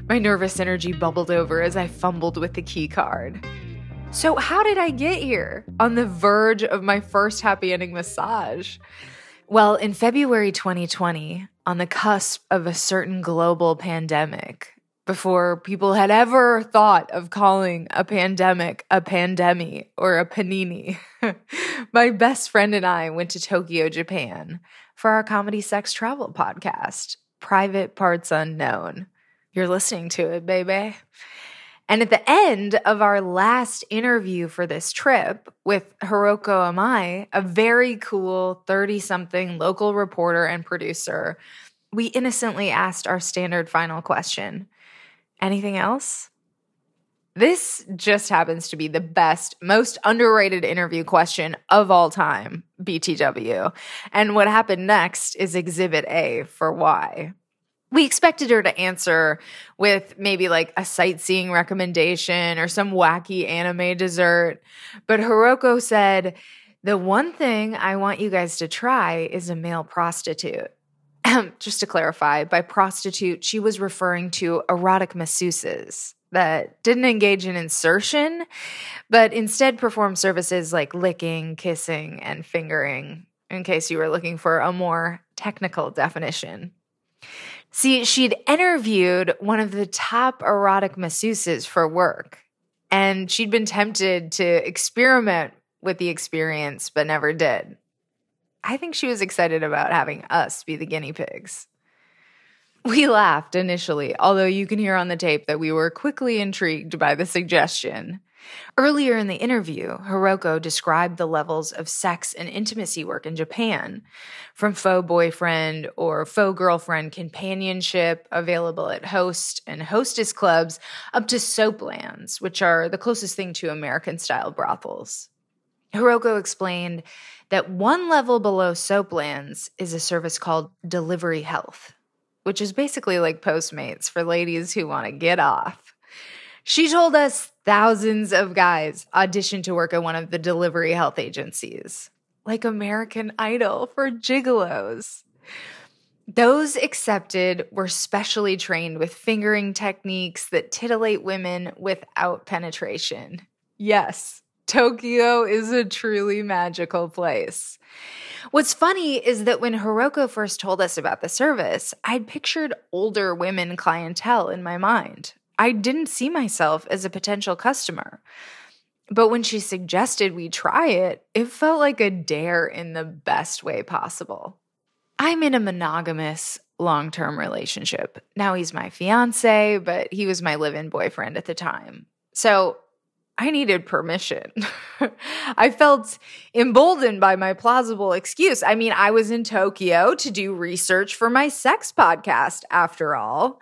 My nervous energy bubbled over as I fumbled with the key card. So, how did I get here on the verge of my first happy ending massage? Well, in February 2020, on the cusp of a certain global pandemic, before people had ever thought of calling a pandemic a pandemic or a panini, my best friend and I went to Tokyo, Japan for our comedy sex travel podcast, Private Parts Unknown. You're listening to it, baby. And at the end of our last interview for this trip with Hiroko Amai, a very cool 30 something local reporter and producer, we innocently asked our standard final question Anything else? This just happens to be the best, most underrated interview question of all time, BTW. And what happened next is Exhibit A for why. We expected her to answer with maybe like a sightseeing recommendation or some wacky anime dessert. But Hiroko said, The one thing I want you guys to try is a male prostitute. Just to clarify, by prostitute, she was referring to erotic masseuses. that didn't engage in insertion, but instead performed services like licking, kissing, and fingering, in case you were looking for a more technical definition. See, she'd interviewed one of the top erotic masseuses for work, and she'd been tempted to experiment with the experience, but never did. I think she was excited about having us be the guinea pigs. We laughed initially, although you can hear on the tape that we were quickly intrigued by the suggestion. Earlier in the interview, Hiroko described the levels of sex and intimacy work in Japan, from faux boyfriend or faux girlfriend companionship available at host and hostess clubs up to soaplands, which are the closest thing to American style brothels. Hiroko explained that one level below soaplands is a service called Delivery Health, which is basically like Postmates for ladies who want to get off. She told us thousands of guys auditioned to work at one of the delivery health agencies, like American Idol for gigolos. Those accepted were specially trained with fingering techniques that titillate women without penetration. Yes, Tokyo is a truly magical place. What's funny is that when Hiroko first told us about the service, I'd pictured older women clientele in my mind. I didn't see myself as a potential customer. But when she suggested we try it, it felt like a dare in the best way possible. I'm in a monogamous long term relationship. Now he's my fiance, but he was my live in boyfriend at the time. So I needed permission. I felt emboldened by my plausible excuse. I mean, I was in Tokyo to do research for my sex podcast, after all.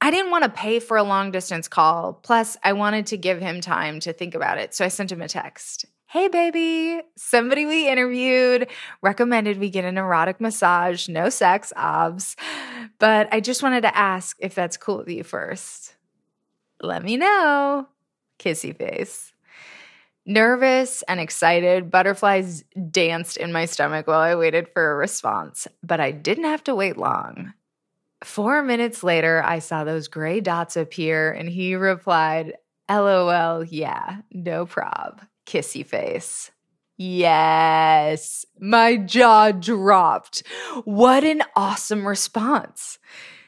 I didn't want to pay for a long distance call. Plus, I wanted to give him time to think about it. So I sent him a text. Hey, baby, somebody we interviewed recommended we get an erotic massage, no sex, obs. But I just wanted to ask if that's cool with you first. Let me know kissy face. Nervous and excited, butterflies danced in my stomach while I waited for a response, but I didn't have to wait long. Four minutes later, I saw those gray dots appear, and he replied, LOL, yeah, no prob. Kissy face. Yes, my jaw dropped. What an awesome response.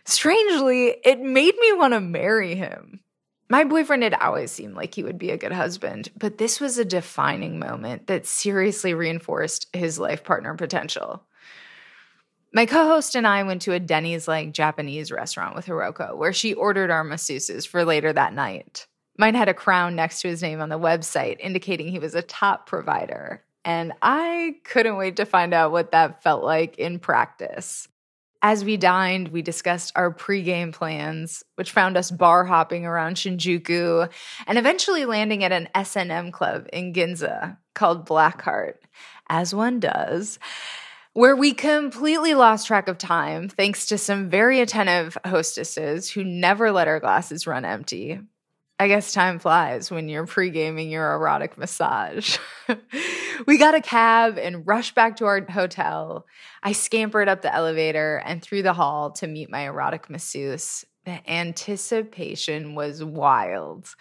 Strangely, it made me want to marry him. My boyfriend had always seemed like he would be a good husband, but this was a defining moment that seriously reinforced his life partner potential. My co host and I went to a Denny's like Japanese restaurant with Hiroko, where she ordered our masseuses for later that night. Mine had a crown next to his name on the website, indicating he was a top provider. And I couldn't wait to find out what that felt like in practice. As we dined, we discussed our pregame plans, which found us bar hopping around Shinjuku and eventually landing at an S&M club in Ginza called Blackheart, as one does, where we completely lost track of time thanks to some very attentive hostesses who never let our glasses run empty. I guess time flies when you're pre gaming your erotic massage. we got a cab and rushed back to our hotel. I scampered up the elevator and through the hall to meet my erotic masseuse. The anticipation was wild.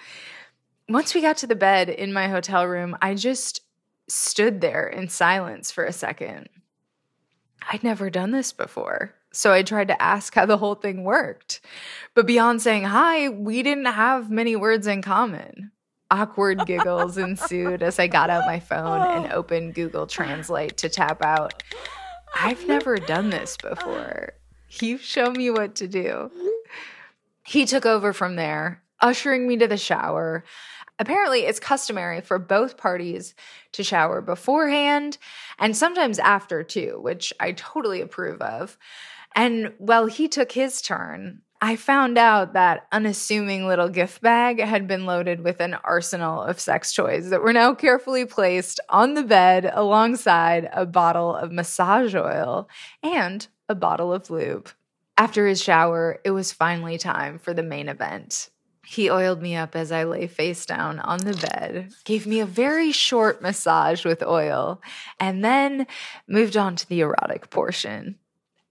Once we got to the bed in my hotel room, I just stood there in silence for a second. I'd never done this before. So I tried to ask how the whole thing worked. But beyond saying hi, we didn't have many words in common. Awkward giggles ensued as I got out my phone and oh. opened Google Translate to tap out. I've never done this before. You show me what to do. He took over from there, ushering me to the shower. Apparently, it's customary for both parties to shower beforehand and sometimes after too, which I totally approve of. And while he took his turn, I found out that unassuming little gift bag had been loaded with an arsenal of sex toys that were now carefully placed on the bed alongside a bottle of massage oil and a bottle of lube. After his shower, it was finally time for the main event. He oiled me up as I lay face down on the bed, gave me a very short massage with oil, and then moved on to the erotic portion.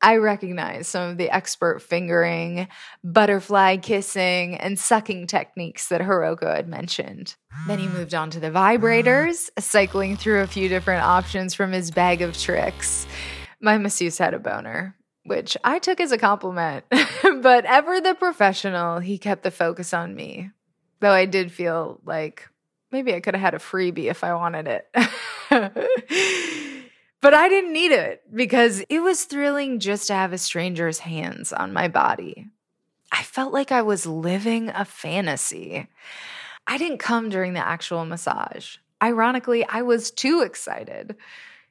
I recognized some of the expert fingering, butterfly kissing, and sucking techniques that Hiroko had mentioned. Then he moved on to the vibrators, cycling through a few different options from his bag of tricks. My masseuse had a boner, which I took as a compliment. but ever the professional, he kept the focus on me. Though I did feel like maybe I could have had a freebie if I wanted it. but I didn't need it because it was thrilling just to have a stranger's hands on my body. I felt like I was living a fantasy. I didn't come during the actual massage. Ironically, I was too excited.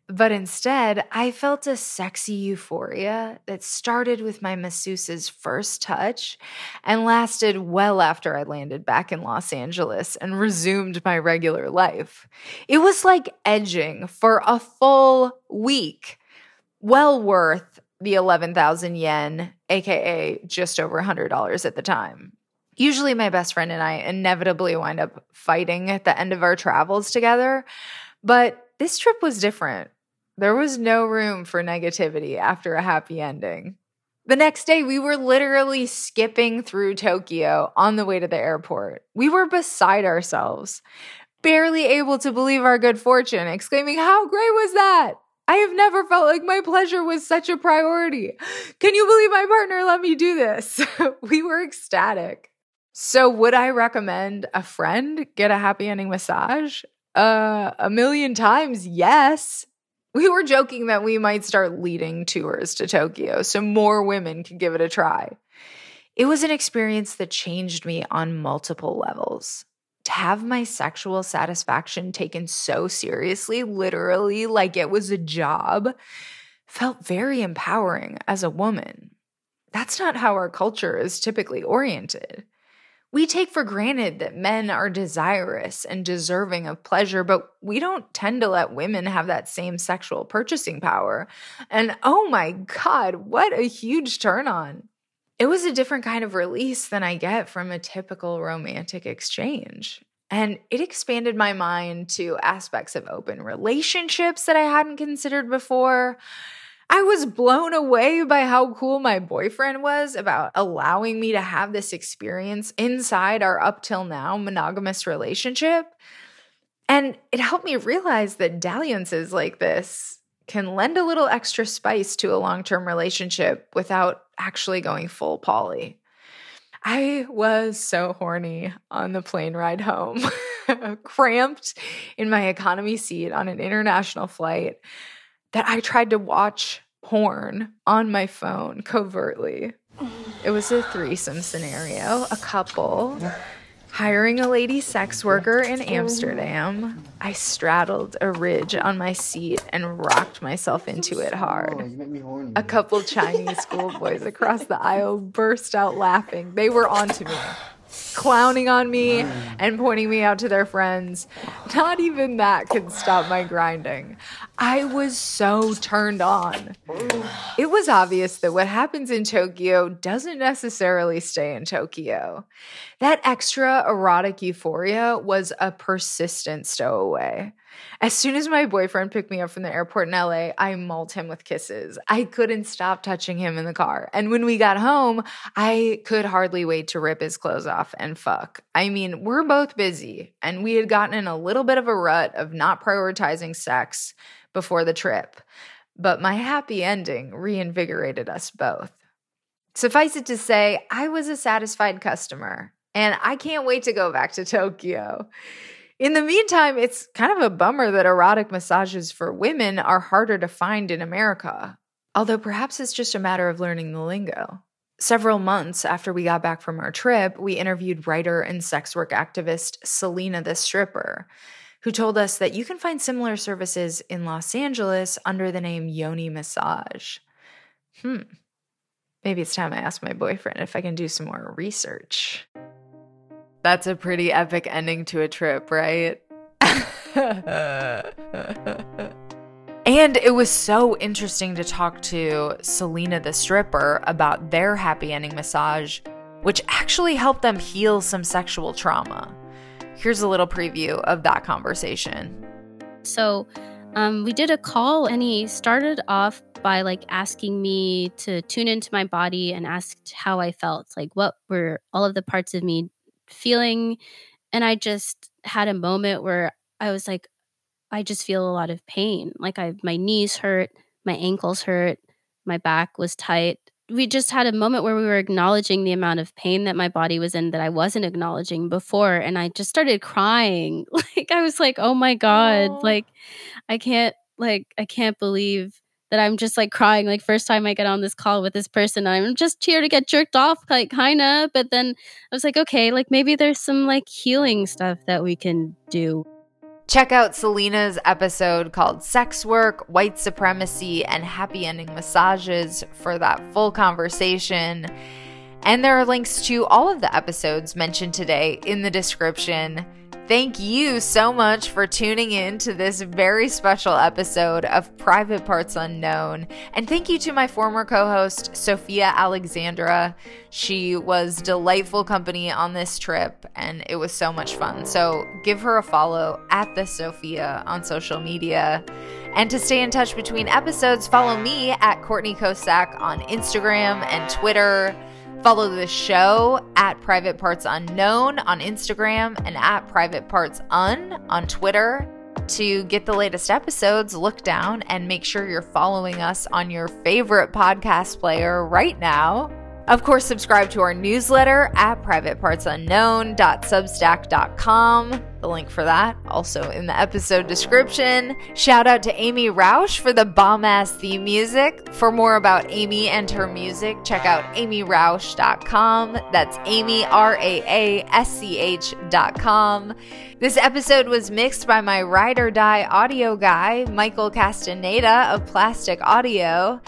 But instead, I felt a sexy euphoria that started with my masseuse's first touch and lasted well after I landed back in Los Angeles and resumed my regular life. It was like edging for a full week, well worth the 11,000 yen, aka just over $100 at the time. Usually, my best friend and I inevitably wind up fighting at the end of our travels together, but this trip was different. There was no room for negativity after a happy ending. The next day, we were literally skipping through Tokyo on the way to the airport. We were beside ourselves, barely able to believe our good fortune, exclaiming, How great was that? I have never felt like my pleasure was such a priority. Can you believe my partner let me do this? we were ecstatic. So, would I recommend a friend get a happy ending massage? Uh, a million times, yes. We were joking that we might start leading tours to Tokyo so more women could give it a try. It was an experience that changed me on multiple levels. To have my sexual satisfaction taken so seriously, literally like it was a job, felt very empowering as a woman. That's not how our culture is typically oriented. We take for granted that men are desirous and deserving of pleasure, but we don't tend to let women have that same sexual purchasing power. And oh my God, what a huge turn on. It was a different kind of release than I get from a typical romantic exchange. And it expanded my mind to aspects of open relationships that I hadn't considered before I was blown away by how cool my boyfriend was about allowing me to have this experience inside our up till now monogamous relationship. And it helped me realize that dalliances like this can lend a little extra spice to a long term relationship without actually going full poly. I was so horny on the plane ride home, cramped in my economy seat on an international flight that I tried to watch porn on my phone covertly. It was a threesome scenario, a couple hiring a lady sex worker in Amsterdam. I straddled a ridge on my seat and rocked myself into it hard. A couple Chinese schoolboys across the aisle burst out laughing. They were onto me clowning on me and pointing me out to their friends. Not even that could stop my grinding. I was so turned on. It was obvious that what happens in Tokyo doesn't necessarily stay in Tokyo. That extra erotic euphoria was a persistent stowaway. As soon as my boyfriend picked me up from the airport in LA, I mauled him with kisses. I couldn't stop touching him in the car. And when we got home, I could hardly wait to rip his clothes off and fuck. I mean, we're both busy, and we had gotten in a little bit of a rut of not prioritizing sex before the trip. But my happy ending reinvigorated us both. Suffice it to say, I was a satisfied customer, and I can't wait to go back to Tokyo. In the meantime, it's kind of a bummer that erotic massages for women are harder to find in America, although perhaps it's just a matter of learning the lingo. Several months after we got back from our trip, we interviewed writer and sex work activist Selena the Stripper, who told us that you can find similar services in Los Angeles under the name Yoni Massage. Hmm. Maybe it's time I ask my boyfriend if I can do some more research. That's a pretty epic ending to a trip, right? and it was so interesting to talk to Selena the stripper about their happy ending massage, which actually helped them heal some sexual trauma. Here's a little preview of that conversation. So, um, we did a call and he started off by like asking me to tune into my body and asked how I felt, like what were all of the parts of me feeling. And I just had a moment where I was like, I just feel a lot of pain. Like I my knees hurt, my ankles hurt, my back was tight. We just had a moment where we were acknowledging the amount of pain that my body was in that I wasn't acknowledging before and I just started crying. Like I was like, "Oh my god, Aw. like I can't like I can't believe that I'm just like crying like first time I get on this call with this person. I'm just here to get jerked off like kind of, but then I was like, okay, like maybe there's some like healing stuff that we can do. Check out Selena's episode called Sex Work, White Supremacy, and Happy Ending Massages for that full conversation. And there are links to all of the episodes mentioned today in the description. Thank you so much for tuning in to this very special episode of Private Parts Unknown. And thank you to my former co host, Sophia Alexandra. She was delightful company on this trip, and it was so much fun. So give her a follow at the Sophia on social media. And to stay in touch between episodes, follow me at Courtney Kocak on Instagram and Twitter. Follow the show at Private Parts Unknown on Instagram and at Private Parts Un on Twitter. To get the latest episodes, look down and make sure you're following us on your favorite podcast player right now. Of course, subscribe to our newsletter at privatepartsunknown.substack.com. The link for that also in the episode description. Shout out to Amy Raasch for the bomb ass theme music. For more about Amy and her music, check out amyraasch.com. That's Amy, R A A S C H.com. This episode was mixed by my ride or die audio guy, Michael Castaneda of Plastic Audio.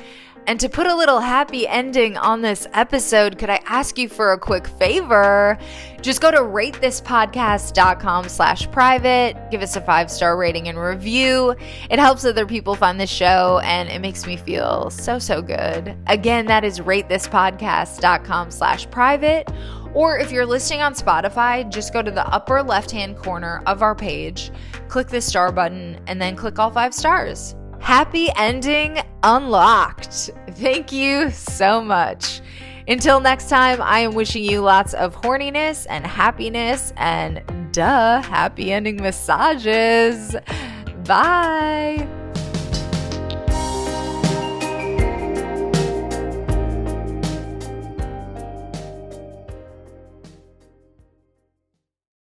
And to put a little happy ending on this episode, could I ask you for a quick favor? Just go to ratethispodcast.com slash private. Give us a five-star rating and review. It helps other people find the show and it makes me feel so, so good. Again, that is ratethispodcast.com slash private. Or if you're listening on Spotify, just go to the upper left-hand corner of our page, click the star button, and then click all five stars. Happy ending unlocked. Thank you so much. Until next time, I am wishing you lots of horniness and happiness and duh, happy ending massages. Bye.